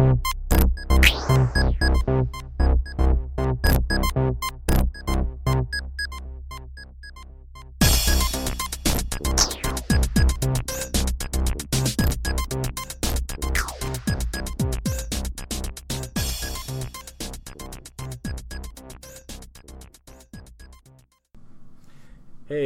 Hey,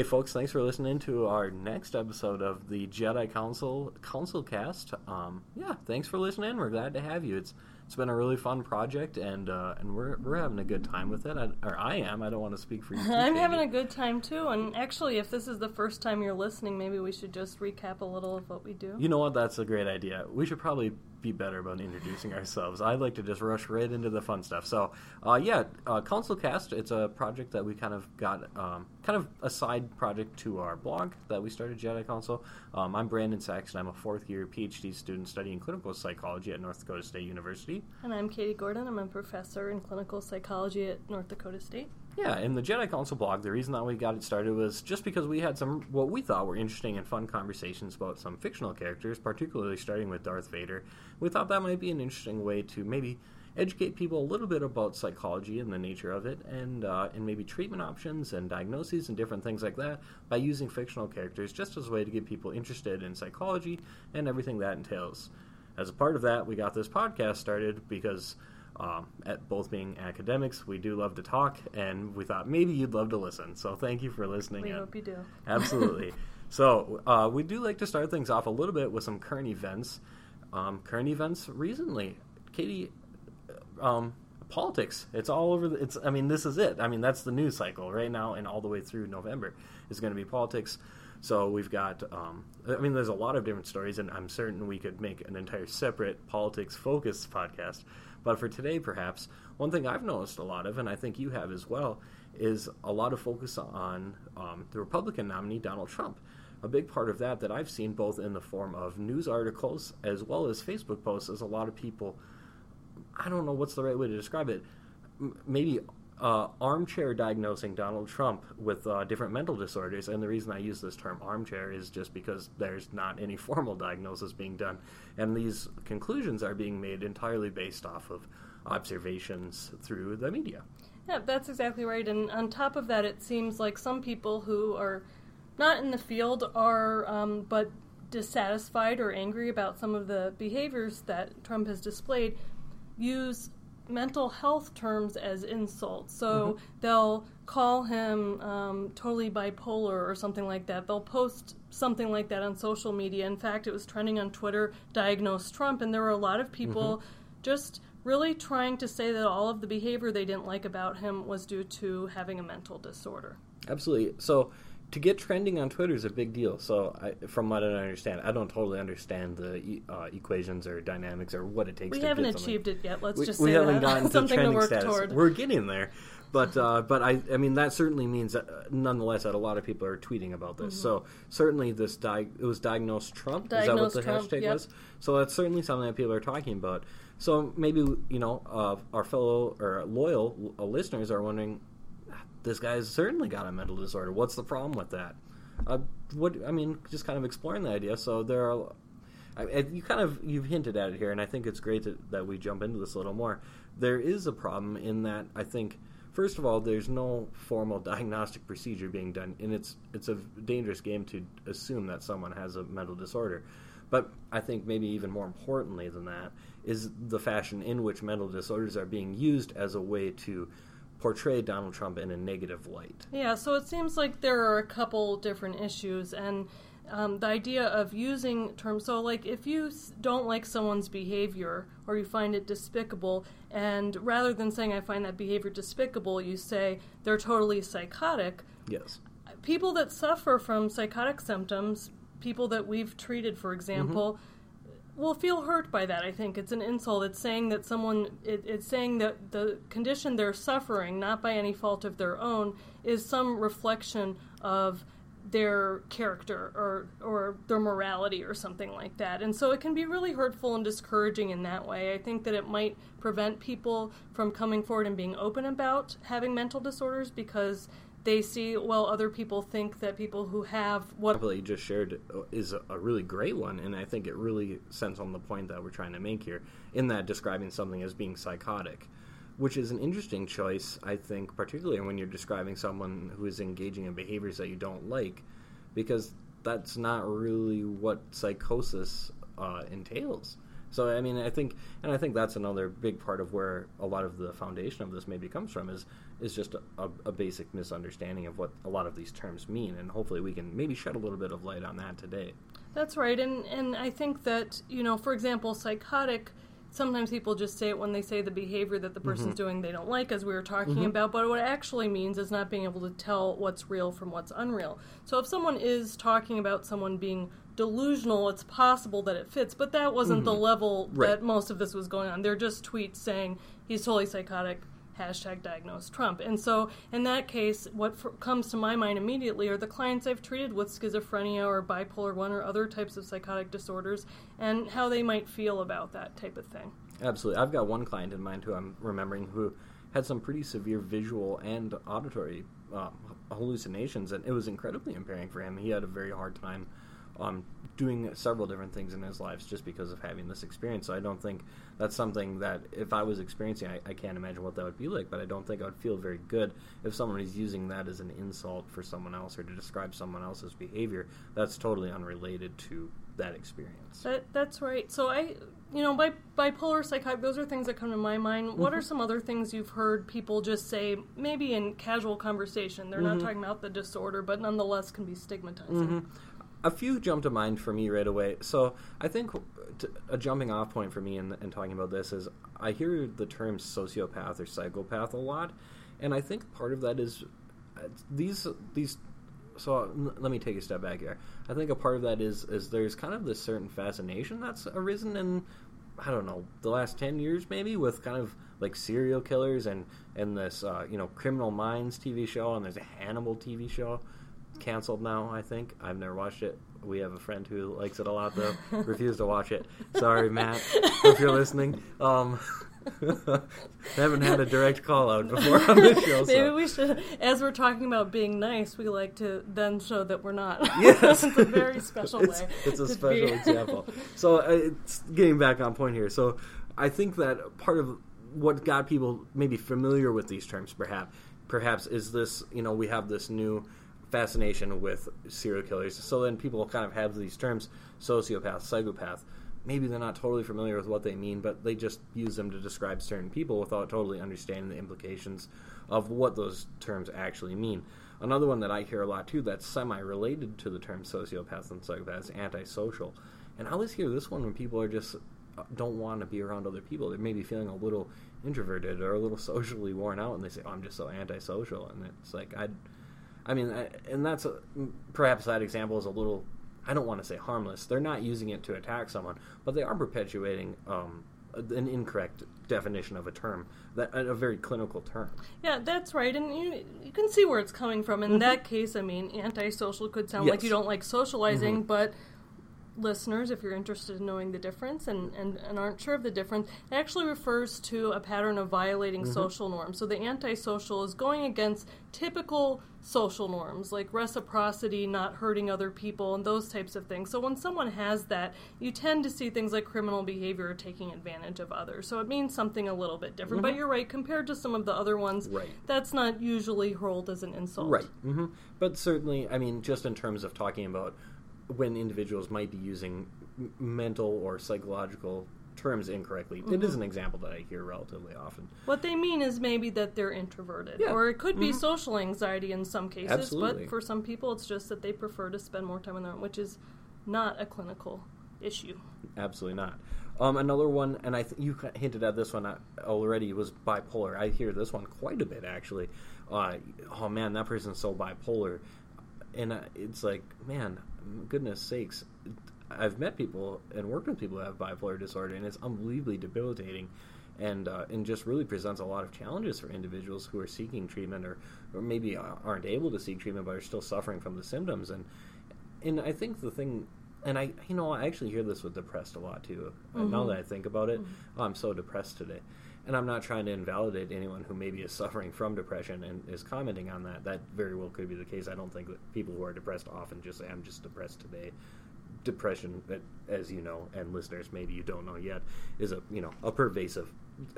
folks! Thanks for listening to our next episode of the Jedi Counsel Counsel Cast. Um, yeah, thanks for listening. We're glad to have you. It's it's been a really fun project, and uh, and we're we're having a good time with it. I, or I am. I don't want to speak for you. Too, I'm having a good time too. And actually, if this is the first time you're listening, maybe we should just recap a little of what we do. You know what? That's a great idea. We should probably be better about introducing ourselves. I like to just rush right into the fun stuff. So, uh, yeah, uh, Counsel Cast. It's a project that we kind of got, um, kind of a side project to our blog that we started, Jedi Counsel. Um, I'm Brandon Saxon. I'm a fourth year PhD student studying clinical psychology at North Dakota State University. And I'm Katie Gordon. I'm a professor in clinical psychology at North Dakota State. Yeah, in the Jedi Counsel blog, the reason that we got it started was just because we had some what we thought were interesting and fun conversations about some fictional characters, particularly starting with Darth Vader. We thought that might be an interesting way to maybe educate people a little bit about psychology and the nature of it, and uh, and maybe treatment options and diagnoses and different things like that by using fictional characters, just as a way to get people interested in psychology and everything that entails. As a part of that, we got this podcast started because um, at both being academics, we do love to talk, and we thought maybe you'd love to listen. So thank you for listening. We in. hope you do. Absolutely. so uh, we do like to start things off a little bit with some current events. Um, current events recently, Katie. Um, politics. It's all over. The, it's. I mean, this is it. I mean, that's the news cycle right now, and all the way through November is going to be politics. So we've got. Um, I mean, there's a lot of different stories, and I'm certain we could make an entire separate politics focused podcast. But for today, perhaps one thing I've noticed a lot of, and I think you have as well, is a lot of focus on um, the Republican nominee Donald Trump. A big part of that that I've seen both in the form of news articles as well as Facebook posts is a lot of people. I don't know what's the right way to describe it. Maybe uh, armchair diagnosing Donald Trump with uh, different mental disorders. And the reason I use this term armchair is just because there's not any formal diagnosis being done. And these conclusions are being made entirely based off of observations through the media. Yeah, that's exactly right. And on top of that, it seems like some people who are not in the field are, um, but dissatisfied or angry about some of the behaviors that Trump has displayed, use mental health terms as insults. So they'll call him um, totally bipolar or something like that. They'll post something like that on social media. In fact, it was trending on Twitter, diagnose Trump, and there were a lot of people just really trying to say that all of the behavior they didn't like about him was due to having a mental disorder. Absolutely. So to get trending on Twitter is a big deal. So I, from what I understand, I don't totally understand the e- uh, equations or dynamics or what it takes. We to haven't achieved it yet. Let's we, just we say haven't that. gotten to something to trending work status. toward. We're getting there, but uh, but I I mean that certainly means that uh, nonetheless that a lot of people are tweeting about this. So certainly this di- it was diagnosed Trump. Mm-hmm. Diagnosed Is that what Trump, the hashtag yep. was? So that's certainly something that people are talking about. So maybe you know uh, our fellow or loyal uh, listeners are wondering, this guy's certainly got a mental disorder. What's the problem with that? Uh, what I mean, just kind of exploring the idea. So there are, I, you kind of you've hinted at it here, and I think it's great that, that we jump into this a little more. There is a problem in that I think. First of all, there's no formal diagnostic procedure being done, and it's it's a dangerous game to assume that someone has a mental disorder. But I think maybe even more importantly than that is the fashion in which mental disorders are being used as a way to portray Donald Trump in a negative light. Yeah, so it seems like there are a couple different issues, and um, the idea of using terms. So, like, if you don't like someone's behavior or you find it despicable, and rather than saying I find that behavior despicable, you say they're totally psychotic. Yes. People that suffer from psychotic symptoms, people that we've treated, for example. Will feel hurt by that. I think it's an insult. It's saying that someone, it, it's saying that the condition they're suffering, not by any fault of their own, is some reflection of their character or or their morality or something like that. And so it can be really hurtful and discouraging in that way. I think that it might prevent people from coming forward and being open about having mental disorders because they see well other people think that people who have what you just shared is a really great one, and I think it really sends on the point that we're trying to make here in that describing something as being psychotic, which is an interesting choice, I think, particularly when you're describing someone who is engaging in behaviors that you don't like, because that's not really what psychosis uh, entails. So I mean, I think, and I think that's another big part of where a lot of the foundation of this maybe comes from is is just a, a, basic misunderstanding of what a lot of these terms mean, and hopefully we can maybe shed a little bit of light on that today. That's right, and and I think that you know, for example, psychotic. Sometimes people just say it when they say the behavior that the person's mm-hmm. doing they don't like, as we were talking mm-hmm. about. But what it actually means is not being able to tell what's real from what's unreal. So if someone is talking about someone being delusional, it's possible that it fits, but that wasn't mm-hmm. the level right. that most of this was going on. They're just tweets saying he's totally psychotic, hashtag diagnose Trump. And so, in that case, what f- comes to my mind immediately are the clients I've treated with schizophrenia or bipolar 1 or other types of psychotic disorders and how they might feel about that type of thing. Absolutely. I've got one client in mind who I'm remembering who had some pretty severe visual and auditory um, hallucinations, and it was incredibly impairing for him. He had a very hard time um, doing several different things in his lives just because of having this experience. So I don't think that's something that if I was experiencing, I, I, can't imagine what that would be like. But I don't think I would feel very good if someone is using that as an insult for someone else or to describe someone else's behavior. That's totally unrelated to that experience. That that's right. So I, you know, by bipolar psychotic, those are things that come to my mind. Mm-hmm. What are some other things you've heard people just say, maybe in casual conversation? They're mm-hmm. not talking about the disorder, but nonetheless can be stigmatizing. Mm-hmm a few jump to mind for me right away. So I think a jumping off point for me in, in talking about this is I hear the term sociopath or psychopath a lot, and I think part of that is uh, these these. So let me take a step back here. I think a part of that is is there's kind of this certain fascination that's arisen in I don't know the last ten years maybe with kind of like serial killers and and this uh, you know Criminal Minds TV show and there's a Hannibal TV show canceled now. I think I've never watched it. We have a friend who likes it a lot though. Refused to watch it. Sorry, Matt, if you're listening. Um, haven't had a direct call out before on this show. Maybe we should, as we're talking about being nice, we like to then show that we're not. Yes, it's a very special it's, way. It's a special example. So uh, it's getting back on point here. So I think that part of what got people maybe familiar with these terms, perhaps, perhaps is this. You know, we have this new fascination with serial killers. So then people kind of have these terms sociopath, psychopath. Maybe they're not totally familiar with what they mean, but they just use them to describe certain people without totally understanding the implications of what those terms actually mean. Another one that I hear a lot too that's semi related to the term sociopath and psychopath is antisocial. And I always hear this one when people are just uh, don't want to be around other people. They may be feeling a little introverted or a little socially worn out, and they say, "Oh, I'm just so antisocial." And it's like I I mean, and that's a, perhaps that example is a little. I don't want to say harmless. They're not using it to attack someone, but they are perpetuating um, an incorrect definition of a term, that a very clinical term. Yeah, that's right, and you you can see where it's coming from. In mm-hmm. that case, I mean, antisocial could sound yes. like you don't like socializing, mm-hmm. but listeners, if you're interested in knowing the difference and, and, and aren't sure of the difference, it actually refers to a pattern of violating mm-hmm. social norms. So the antisocial is going against typical social norms like reciprocity, not hurting other people, and those types of things. So when someone has that, you tend to see things like criminal behavior or taking advantage of others. So it means something a little bit different. Mm-hmm. But you're right, compared to some of the other ones, right. that's not usually hurled as an insult. Right. Mm-hmm. But certainly, I mean, just in terms of talking about when individuals might be using mental or psychological terms incorrectly. Mm-hmm. It is mm-hmm. an example that I hear relatively often. What they mean is maybe that they're introverted, yeah. or it could be mm-hmm. social anxiety in some cases. Absolutely. But for some people, it's just that they prefer to spend more time on their own, which is not a clinical issue. Absolutely not. Um, another one, and I th- you hinted at this one uh, already, was bipolar. I hear this one quite a bit actually. Uh, oh man, that person's so bipolar, and uh, it's like, man, goodness sakes, I've met people and worked with people who have bipolar disorder, and it's unbelievably debilitating, and uh, and just really presents a lot of challenges for individuals who are seeking treatment or or maybe aren't able to seek treatment but are still suffering from the symptoms. And and I think the thing, and I you know I actually hear this with depressed a lot too. Mm-hmm. Now that I think about it, mm-hmm. oh, I'm so depressed today. And I'm not trying to invalidate anyone who maybe is suffering from depression and is commenting on that. That very well could be the case. I don't think that people who are depressed often just say, "I'm just depressed today." Depression, as you know, and listeners maybe you don't know yet, is a you know a pervasive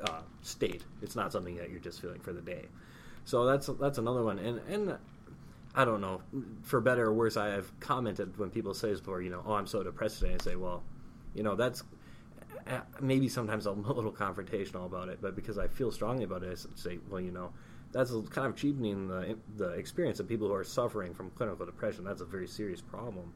uh, state. It's not something that you're just feeling for the day. So that's that's another one, and and I don't know, for better or worse, I have commented when people say before, you know, oh, I'm so depressed today. I say, well, you know, that's maybe sometimes I'm a little confrontational about it, but because I feel strongly about it, I say, well, you know, that's kind of cheapening the the experience of people who are suffering from clinical depression. That's a very serious problem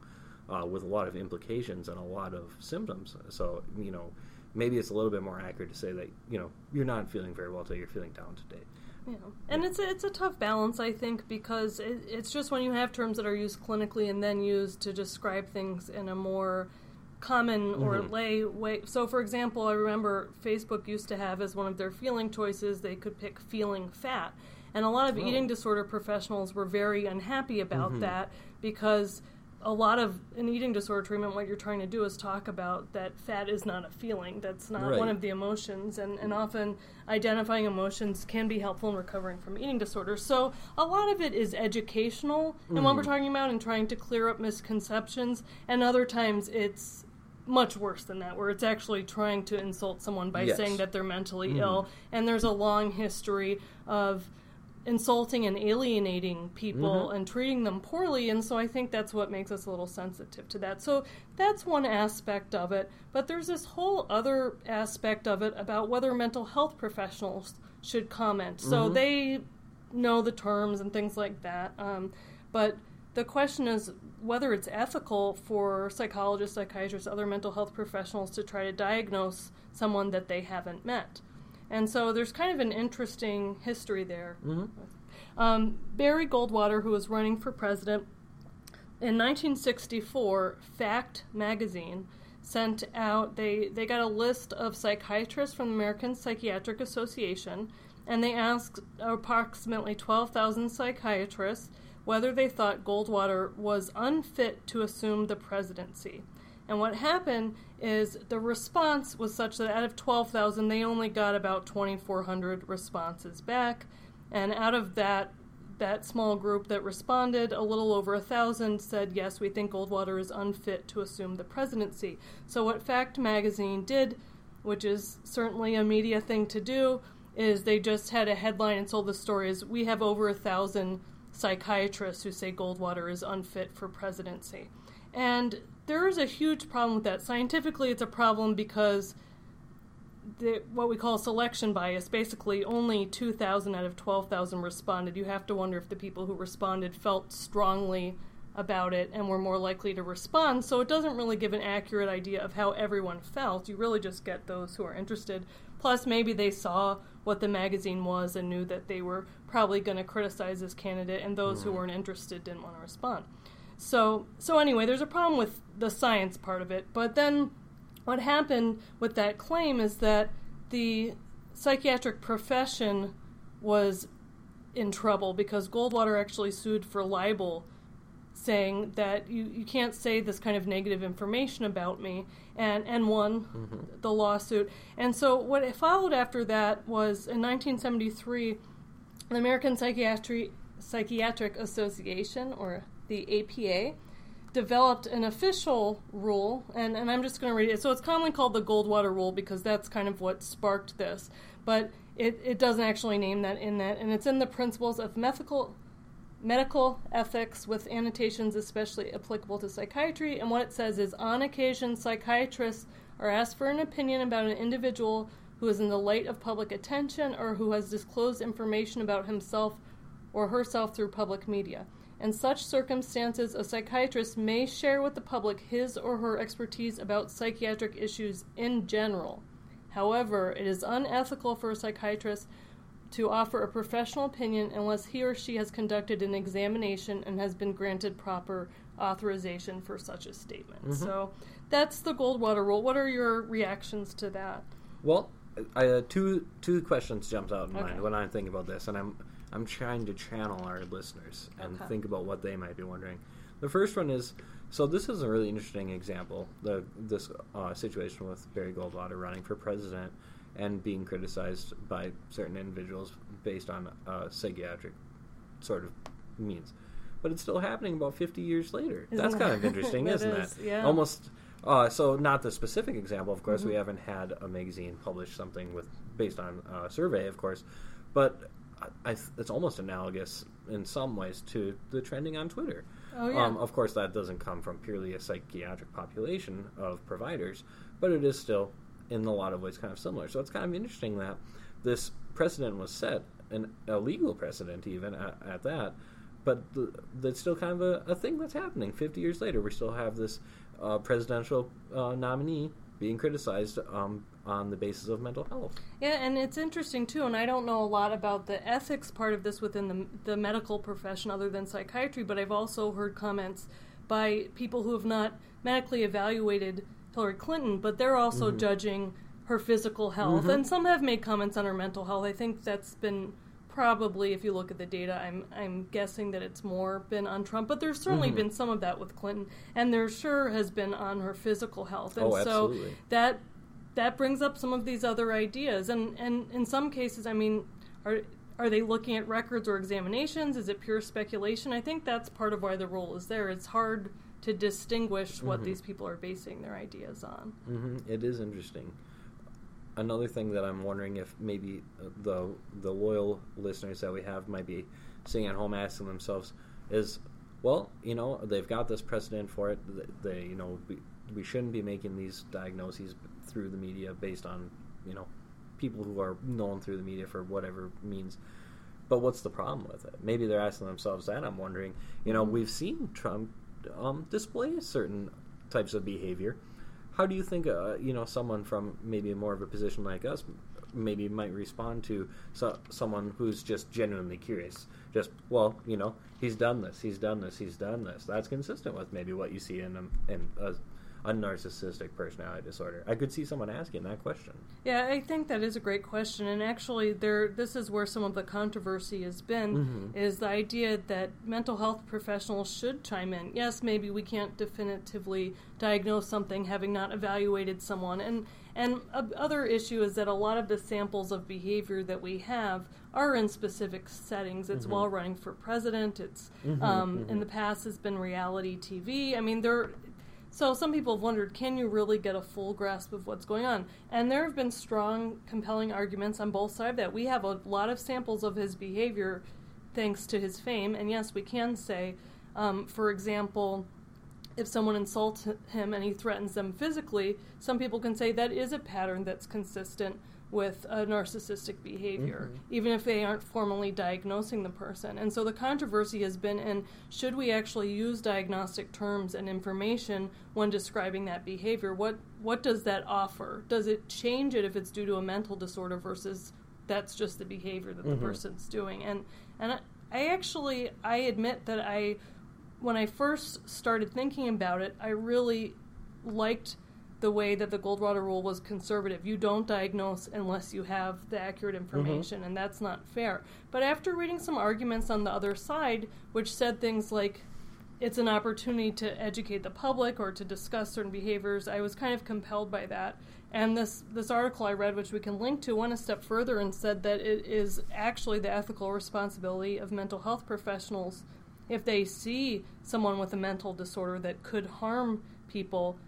uh, with a lot of implications and a lot of symptoms. So, you know, maybe it's a little bit more accurate to say that you know you're not feeling very well today. You're feeling down today. Yeah, and it's a, it's a tough balance, I think, because it, it's just when you have terms that are used clinically and then used to describe things in a more common or mm-hmm. lay way. So, for example, I remember Facebook used to have as one of their feeling choices they could pick feeling fat, and a lot of oh. eating disorder professionals were very unhappy about mm-hmm. that because a lot of an eating disorder treatment, what you're trying to do is talk about that fat is not a feeling. That's not right. one of the emotions. And, and often identifying emotions can be helpful in recovering from eating disorders. So a lot of it is educational mm. and what we're mm-hmm. talking about and trying to clear up misconceptions. And other times it's much worse than that, where it's actually trying to insult someone by yes. saying that they're mentally mm. ill. And there's a long history of insulting and alienating people mm-hmm. and treating them poorly and so i think that's what makes us a little sensitive to that so that's one aspect of it but there's this whole other aspect of it about whether mental health professionals should comment mm-hmm. so they know the terms and things like that um, but the question is whether it's ethical for psychologists psychiatrists other mental health professionals to try to diagnose someone that they haven't met and so there's kind of an interesting history there. Mm-hmm. Um, Barry Goldwater, who was running for president in 1964, Fact magazine sent out they they got a list of psychiatrists from the American Psychiatric Association, and they asked approximately 12,000 psychiatrists whether they thought Goldwater was unfit to assume the presidency. And what happened is the response was such that out of 12,000, they only got about 2,400 responses back. And out of that, that small group that responded, a little over a thousand said, yes, we think Goldwater is unfit to assume the presidency. So, what Fact Magazine did, which is certainly a media thing to do, is they just had a headline and told the story is we have over a thousand psychiatrists who say Goldwater is unfit for presidency. And there is a huge problem with that. Scientifically, it's a problem because the, what we call selection bias, basically only 2,000 out of 12,000 responded. You have to wonder if the people who responded felt strongly about it and were more likely to respond. So it doesn't really give an accurate idea of how everyone felt. You really just get those who are interested. Plus, maybe they saw what the magazine was and knew that they were probably going to criticize this candidate, and those who weren't interested didn't want to respond. So so anyway, there's a problem with the science part of it. But then what happened with that claim is that the psychiatric profession was in trouble because Goldwater actually sued for libel saying that you, you can't say this kind of negative information about me and, and won mm-hmm. the lawsuit. And so what followed after that was in 1973 the American Psychiatry Psychiatric Association or the APA, developed an official rule, and, and I'm just going to read it. So it's commonly called the Goldwater Rule because that's kind of what sparked this. But it, it doesn't actually name that in that, and it's in the Principles of Medical, medical Ethics with annotations especially applicable to psychiatry. And what it says is on occasion, psychiatrists are asked for an opinion about an individual who is in the light of public attention or who has disclosed information about himself or herself through public media. In such circumstances, a psychiatrist may share with the public his or her expertise about psychiatric issues in general. However, it is unethical for a psychiatrist to offer a professional opinion unless he or she has conducted an examination and has been granted proper authorization for such a statement. Mm-hmm. So that's the Goldwater rule. What are your reactions to that? Well, I, uh, two two questions jumped out in okay. mind when I'm thinking about this, and I'm I'm trying to channel our listeners and okay. think about what they might be wondering. The first one is so this is a really interesting example. The this uh, situation with Barry Goldwater running for president, and being criticized by certain individuals based on uh, psychiatric sort of means. But it's still happening about 50 years later. Isn't That's kind of that- interesting, that isn't is, it? yeah. Almost. Uh, so, not the specific example, of course. We Mhm. haven't had a magazine publish something with based on a survey, of course, but I, I, it's almost analogous in some ways to the trending on Twitter. Oh yeah. Um, of course, that doesn't come from purely a psychiatric population of providers, but it is still, in a lot of ways, kind of similar. So it's kind of interesting that this precedent was set, an, a legal precedent even at, at that, but the, that's still kind of a, a thing that's happening. 50 years later, we still have this uh, presidential uh, nominee being criticized um, on the basis of mental health. Yeah, and it's interesting too, and I don't know a lot about the ethics part of this within the, the medical profession other than psychiatry, but I've also heard comments by people who have not medically evaluated Hillary Clinton, but they're also Mhm. judging her physical health, Mhm. and some have made comments on her mental health. I think that's been probably, if you look at the data, I'm I'm guessing that it's more been on Trump, but there's certainly Mhm. been some of that with Clinton, and there sure has been on her physical health, and Oh, so that that brings up some of these other ideas and and in some cases i mean are are they looking at records or examinations is it pure speculation i think that's part of why the rule is there it's hard to distinguish what Mhm. these people are basing their ideas on hmm It is interesting. Another thing that I'm wondering if maybe uh, the the loyal listeners that we have might be sitting at home asking themselves is, well, you know, they've got this precedent for it. They, you know, we, we shouldn't be making these diagnoses through the media based on, you know, people who are known through the media for whatever means. But what's the problem with it? Maybe they're asking themselves that. I'm wondering. You know, we've seen Trump um, display certain types of behavior. How do you think, uh, you know, someone from maybe more of a position like us, maybe might respond to so, someone who's just genuinely curious? Just, well, you know, he's done this, he's done this, he's done this. That's consistent with maybe what you see in a, in a, a narcissistic personality disorder. I could see someone asking that question. yeah i think that is a great question and actually there this is where some of the controversy has been Mhm. is the idea that mental health professionals should chime in yes maybe we can't definitively diagnose something having not evaluated someone and and a other issue is that a lot of the samples of behavior that we have are in specific settings. It's Mhm. while running for president. It's Mhm, um, in mhm. the past has been reality TV. I mean, there. So some people have wondered, can you really get a full grasp of what's going on? And there have been strong, compelling arguments on both sides that. We have a lot of samples of his behavior, thanks to his fame. And yes, we can say, um, for example, if someone insults him and he threatens them physically, some people can say that is a pattern that's consistent with a narcissistic behavior, Mhm. even if they aren't formally diagnosing the person. And so the controversy has been in should we actually use diagnostic terms and information when describing that behavior? What what does that offer? Does it change it if it's due to a mental disorder versus that's just the behavior that the Mhm. person's doing? And and I, I actually I admit that I when I first started thinking about it, I really liked the way that the Goldwater rule was conservative. You don't diagnose unless you have the accurate mm-hmm. information, and that's not fair. But after reading some arguments on the other side, which said things like it's an opportunity to educate the public or to discuss certain behaviors, I was kind of compelled by that. And this this article I read, which we can link to, went a step further and said that it is actually the ethical responsibility of mental health professionals if they see someone with a mental disorder that could harm people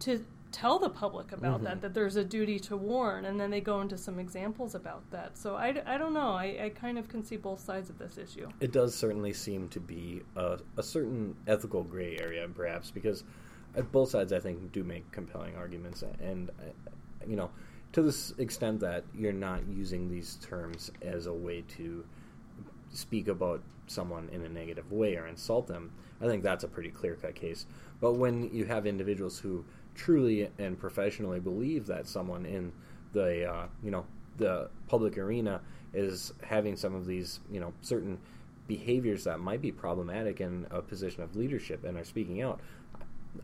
to tell the public about Mhm. that that there's a duty to warn and then they go into some examples about that so i, I don't know I, I kind of can see both sides of this issue It does certainly seem to be a, a certain ethical gray area, perhaps, because uh, both sides, I think, do make compelling arguments, and uh, you know, to this extent that you're not using these terms as a way to speak about someone in a negative way or insult them. I think that's a pretty clear cut case. But when you have individuals who truly and professionally believe that someone in the uh, you know the public arena is having some of these you know certain behaviors that might be problematic in a position of leadership and are speaking out.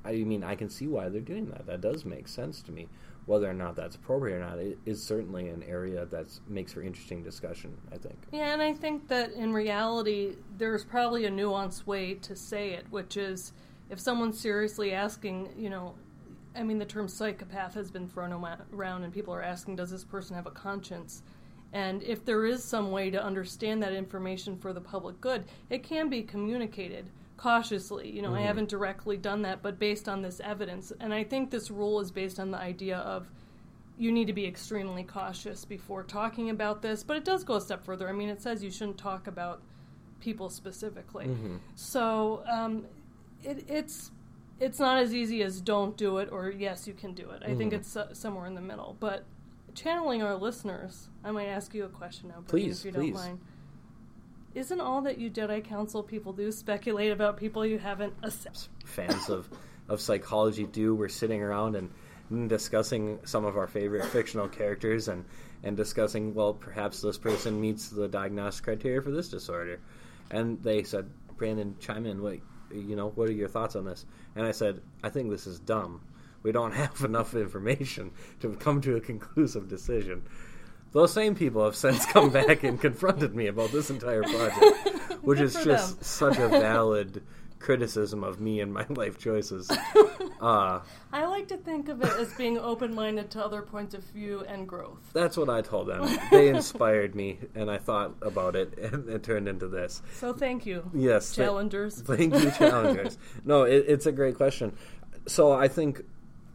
I mean, I can see why they're doing that. That does make sense to me. Whether or not that's appropriate or not, it is certainly an area that makes for interesting discussion. I think. Yeah, and I think that in reality, there's probably a nuanced way to say it, which is if someone's seriously asking, you know, I mean, the term psychopath has been thrown around, and people are asking, does this person have a conscience? And if there is some way to understand that information for the public good, it can be communicated cautiously. You know, mm-hmm. I haven't directly done that, but based on this evidence. And I think this rule is based on the idea of you need to be extremely cautious before talking about this. But it does go a step further. I mean, it says you shouldn't talk about people specifically. Mm-hmm. So um, it, it's it's not as easy as don't do it or yes you can do it. I mm-hmm. think it's uh, somewhere in the middle. But channeling our listeners, I might ask you a question now, please, if you please. don't mind. Isn't all that you Jedi Counsel people do speculate about people you haven't assessed? Fans of, of psychology do. We're sitting around and discussing some of our favorite fictional characters and, and discussing, well, perhaps this person meets the diagnostic criteria for this disorder. And they said, Brandon, chime in. What, you know, what are your thoughts on this? And I said, I think this is dumb. We don't have enough information to come to a conclusive decision. Those same people have since come back and confronted me about this entire project, which is just them. such a valid criticism of me and my life choices. Uh, I like to think of it as being open minded to other points of view and growth. That's what I told them. They inspired me, and I thought about it, and it turned into this. So thank you. Yes. Challengers. Th- thank you, challengers. no, it, it's a great question. So I think.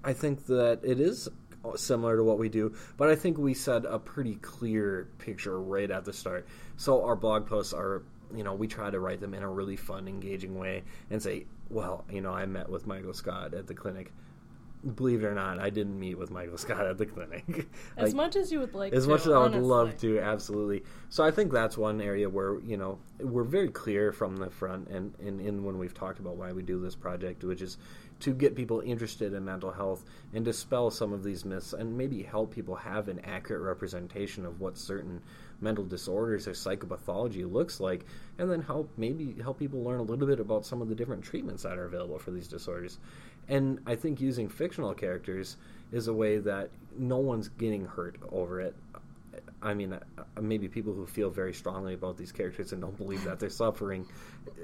I think that it is similar to what we do, but I think we set a pretty clear picture right at the start. So our blog posts are, you know, we try to write them in a really fun, engaging way and say, well, you know, I met with Michael Scott at the clinic. Believe it or not, I didn't meet with Michael Scott at the clinic. as like, much as you would like as to, much as I would love to, absolutely. So I think that's one area where, you know, we're very clear from the front and, and, and when we've talked about why we do this project, which is to get people interested in mental health and dispel some of these myths and maybe help people have an accurate representation of what certain mental disorders or psychopathology looks like and then help maybe help people learn a little bit about some of the different treatments that are available for these disorders. And i think using fictional characters is a way that no one's getting hurt over it I mean, uh, maybe people who feel very strongly about these characters and don't believe that they're suffering,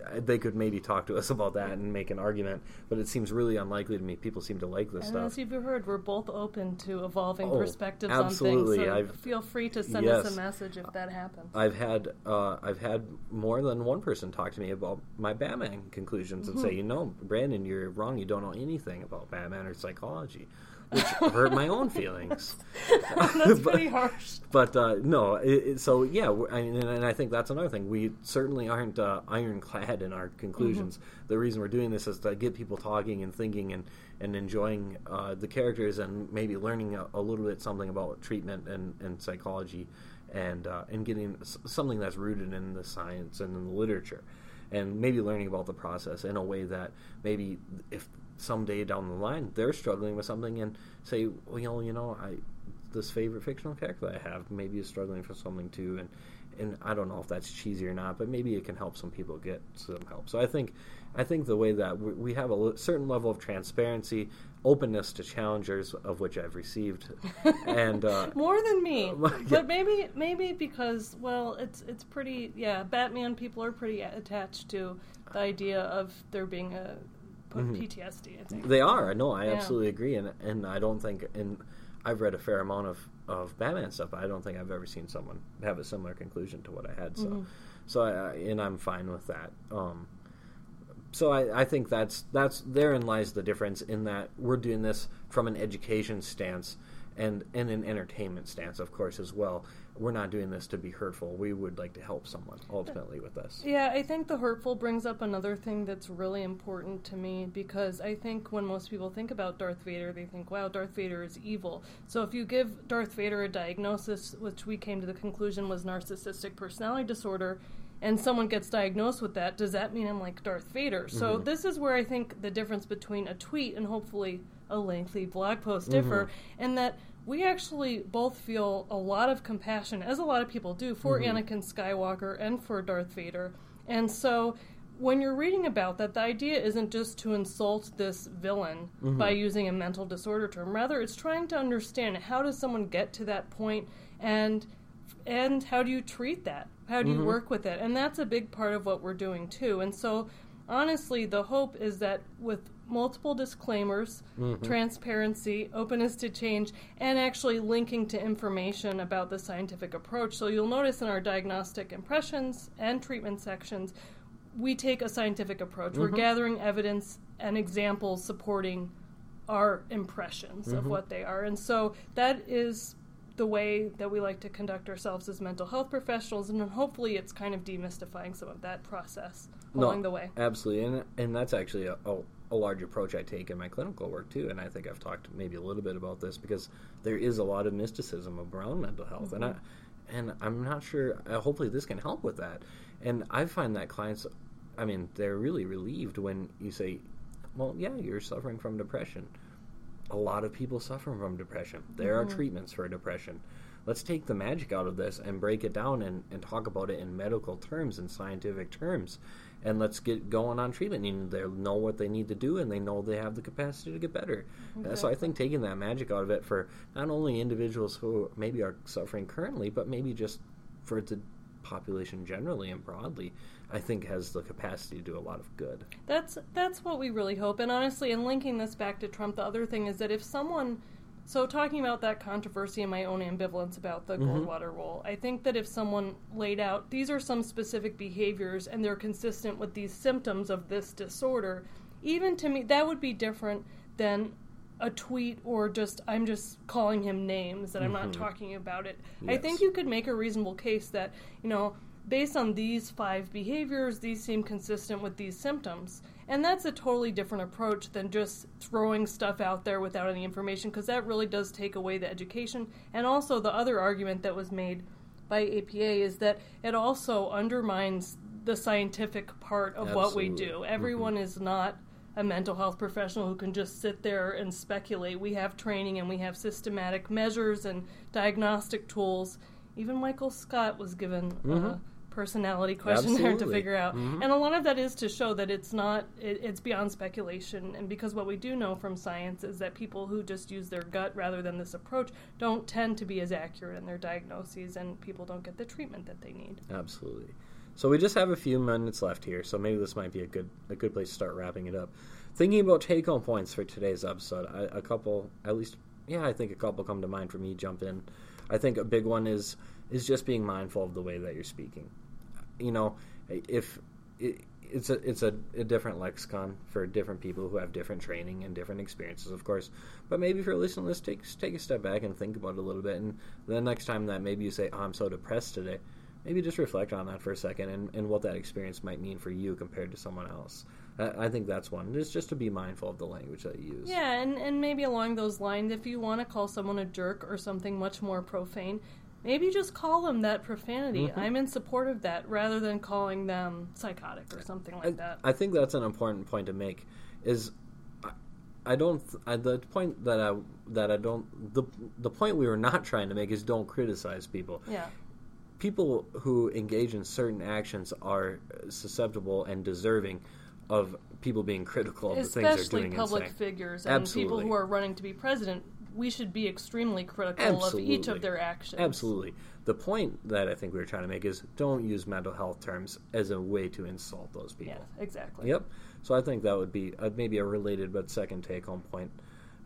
uh, they could maybe talk to us about that and make an argument. But it seems really unlikely to me. People seem to like this and stuff. As you've heard, we're both open to evolving oh, perspectives absolutely. on things. So I've, feel free to send yes, us a message if that happens. I've had uh, I've had more than one person talk to me about my Batman conclusions mm-hmm. and say, you know, Brandon, you're wrong. You don't know anything about Batman or psychology which hurt my own feelings. that's but, pretty harsh. But uh, no, it, it, so yeah, I mean, and I think that's another thing. We certainly aren't uh, ironclad in our conclusions. Mm-hmm. The reason we're doing this is to get people talking and thinking and and enjoying uh, the characters and maybe learning a, a, little bit something about treatment and, and psychology and uh, and getting something that's rooted in the science and in the literature and maybe learning about the process in a way that maybe if someday down the line they're struggling with something and say, well, you know, I this favorite fictional character that I have maybe is struggling for something too, and and I don't know if that's cheesy or not, but maybe it can help some people get some help. So I think I think the way that we, we have a certain level of transparency, openness to challengers, of which I've received, and uh, more than me, yeah. but maybe maybe because well, it's it's pretty yeah. Batman people are pretty attached to the idea of there being a mm-hmm. PTSD. I think they are. No, I yeah. absolutely agree, and and I don't think and I've read a fair amount of of Batman stuff, but I don't think I've ever seen someone have a similar conclusion to what I had. So, mm-hmm. so I, and I'm fine with that. Um, so I, I think that's that's therein lies the difference in that we're doing this from an education stance and and an entertainment stance, of course, as well we're not doing this to be hurtful. We would like to help someone ultimately with this. Yeah, I think the hurtful brings up another thing that's really important to me because I think when most people think about Darth Vader, they think, wow, Darth Vader is evil. So if you give Darth Vader a diagnosis, which we came to the conclusion was narcissistic personality disorder, and someone gets diagnosed with that, does that mean I'm like Darth Vader? Mm-hmm. So this is where I think the difference between a tweet and hopefully a lengthy blog post differ, mm-hmm. and that we actually both feel a lot of compassion, as a lot of people do, for mm-hmm. Anakin Skywalker and for Darth Vader. And so when you're reading about that, the idea isn't just to insult this villain mm-hmm. by using a mental disorder term. Rather, it's trying to understand how does someone get to that point and and how do you treat that? How do you mm-hmm. work with it? And that's a big part of what we're doing too. And so honestly, the hope is that with multiple disclaimers, Mm-hmm. transparency, openness to change, and actually linking to information about the scientific approach. So you'll notice in our diagnostic impressions and treatment sections, we take a scientific approach. We're gathering evidence and examples supporting our impressions of what they are. And so that is the way that we like to conduct ourselves as mental health professionals, and then hopefully it's kind of demystifying some of that process along the way. Absolutely, and and that's actually a, a, a large approach I take in my clinical work too. And I think I've talked maybe a little bit about this because there is a lot of mysticism around mental health, and I and I'm not sure. Uh, hopefully, this can help with that. And I find that clients, I mean, they're really relieved when you say, "Well, yeah, you're suffering from depression." A lot of people suffer from depression. There are treatments for depression. Let's take the magic out of this and break it down and, and talk about it in medical terms and scientific terms. And let's get going on treatment. And they know what they need to do and they know they have the capacity to get better. Uh, So I think taking that magic out of it for not only individuals who maybe are suffering currently, but maybe just for the population generally and broadly, I think has the capacity to do a lot of good. That's that's what we really hope. And honestly, in linking this back to Trump, the other thing is that if someone so talking about that controversy and my own ambivalence about the mm-hmm. Goldwater rule, I think that if someone laid out these are some specific behaviors and they're consistent with these symptoms of this disorder, even to me that would be different than a tweet or just I'm just calling him names and I'm not mm-hmm. talking about it. I think you could make a reasonable case that, you know, based on these five behaviors, these seem consistent with these symptoms. And that's a totally different approach than just throwing stuff out there without any information, because that really does take away the education. And also, the other argument that was made by APA is that it also undermines the scientific part of what we do. Mm-hmm. Everyone is not a mental health professional who can just sit there and speculate. We have training and we have systematic measures and diagnostic tools. Even Michael Scott was given a personality questionnaire to figure out. Mm-hmm. And a lot of that is to show that it's not, it, it's beyond speculation. And because what we do know from science is that people who just use their gut rather than this approach don't tend to be as accurate in their diagnoses and people don't get the treatment that they need. Absolutely. So we just have a few minutes left here, so maybe this might be a good a good place to start wrapping it up. Thinking about take home points for today's episode, I, a couple, at least, yeah, I think a couple come to mind for me. Jump in. I think a big one is is just being mindful of the way that you're speaking. You know, if it, it's a it's a, a different lexicon for different people who have different training and different experiences, of course. But maybe if you're listening this, take take a step back and think about it a little bit. And the next time that maybe you say, "Oh, I'm so depressed today," maybe just reflect on that for a second and, and what that experience might mean for you compared to someone else. I, think that's one. Just just to be mindful of the language that you use. Yeah, and, and maybe along those lines, if you want to call someone a jerk or something much more profane, maybe just call them that profanity. Mm-hmm. I'm in support of that rather than calling them psychotic or something like that. I think that's an important point to make. Is I, I don't I, the point that I that I don't the the point we were not trying to make is don't criticize people. yeah. People who engage in certain actions are susceptible and deserving of people being critical of the things they're doing. Especially public figures and people who are running to be president. We should be extremely critical of each of their actions. Absolutely. The point that I think we were trying to make is don't use mental health terms as a way to insult those people. Yeah, exactly. Yep. So I think that would be uh, maybe a related but second take home point.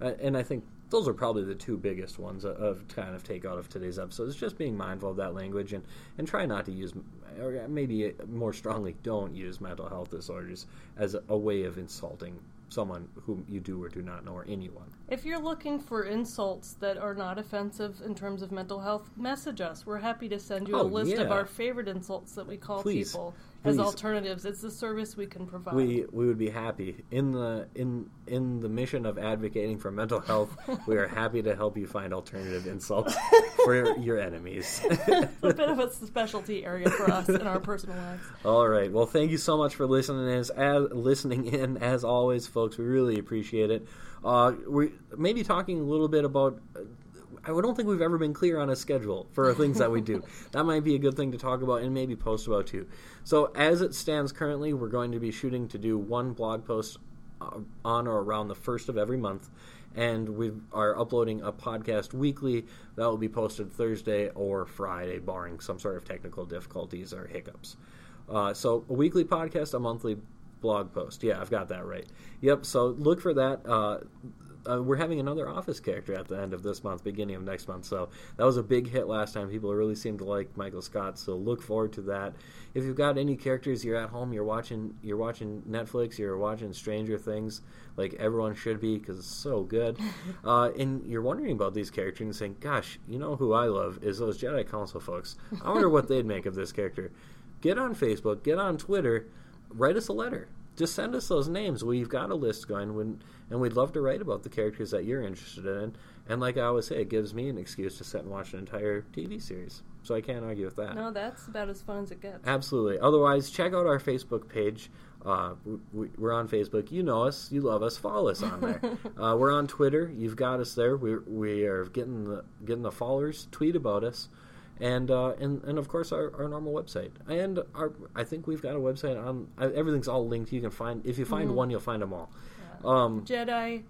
Uh, and I think those are probably the two biggest ones of, of kind of take out of today's episode. Is just being mindful of that language and, and try not to use, or maybe more strongly, don't use mental health disorders as a, a way of insulting someone whom you do or do not know or anyone. If you're looking for insults that are not offensive in terms of mental health, message us. We're happy to send you a Oh, list of our favorite insults that we call Please. people Please. as alternatives. It's a service we can provide. We we would be happy in the in in the mission of advocating for mental health. we are happy to help you find alternative insults for your enemies. a bit of a specialty area for us in our personal lives. All right. Well, thank you so much for listening. As, as listening in, as always, folks, we really appreciate it. Uh, we maybe talking a little bit about. I don't think we've ever been clear on a schedule for things that we do. that might be a good thing to talk about and maybe post about too. So, as it stands currently, we're going to be shooting to do one blog post uh, on or around the first of every month, and we are uploading a podcast weekly that will be posted Thursday or Friday, barring some sort of technical difficulties or hiccups. Uh, so, a weekly podcast, a monthly blog post. Yeah, I've got that right. Yep. So look for that. Uh, uh, we're having another Office character at the end of this month, beginning of next month. So that was a big hit last time. People really seemed to like Michael Scott. So look forward to that. If you've got any characters, you're at home, you're watching, you're watching Netflix, you're watching Stranger Things, like everyone should be because it's so good. uh, and you're wondering about these characters and saying, "Gosh, you know who I love is those Jedi Counsel folks. I wonder what they'd make of this character." Get on Facebook, get on Twitter, write us a letter just send us those names. We've got a list going, when, and we'd love to write about the characters that you're interested in. And like I always say, it gives me an excuse to sit and watch an entire TV series. So I can't argue with that. No, that's about as fun as it gets. Absolutely. Otherwise, check out our Facebook page. Uh, we, are on Facebook. You know us. You love us. Follow us on there. uh, we're on Twitter. You've got us there. We we are getting the getting the followers. Tweet about us and uh, and and of course our, our normal website. And our I think we've got a website on everything's all linked. You can find if you find mm-hmm. one, you'll find them all. Yeah. Um, Jedi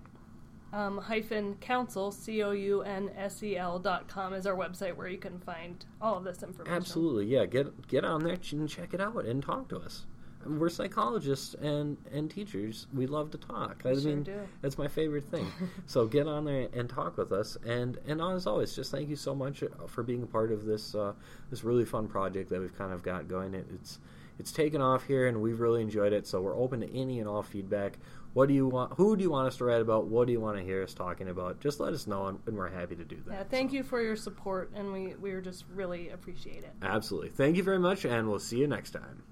um, hyphen counsel c o u n s e l dot com is our website where you can find all of this information. Absolutely, yeah. Get get on there and check it out and talk to us we're psychologists and and teachers. We love to talk. I sure mean, do. that's my favorite thing. so get on there and talk with us. And and as always, just thank you so much for being a part of this uh, this really fun project that we've kind of got going. It, it's it's taken off here, and we've really enjoyed it. So we're open to any and all feedback. What do you want? Who do you want us to write about? What do you want to hear us talking about? Just let us know, and, and we're happy to do that. Yeah, thank so. you for your support, and we we just really appreciate it. Absolutely, thank you very much, and we'll see you next time.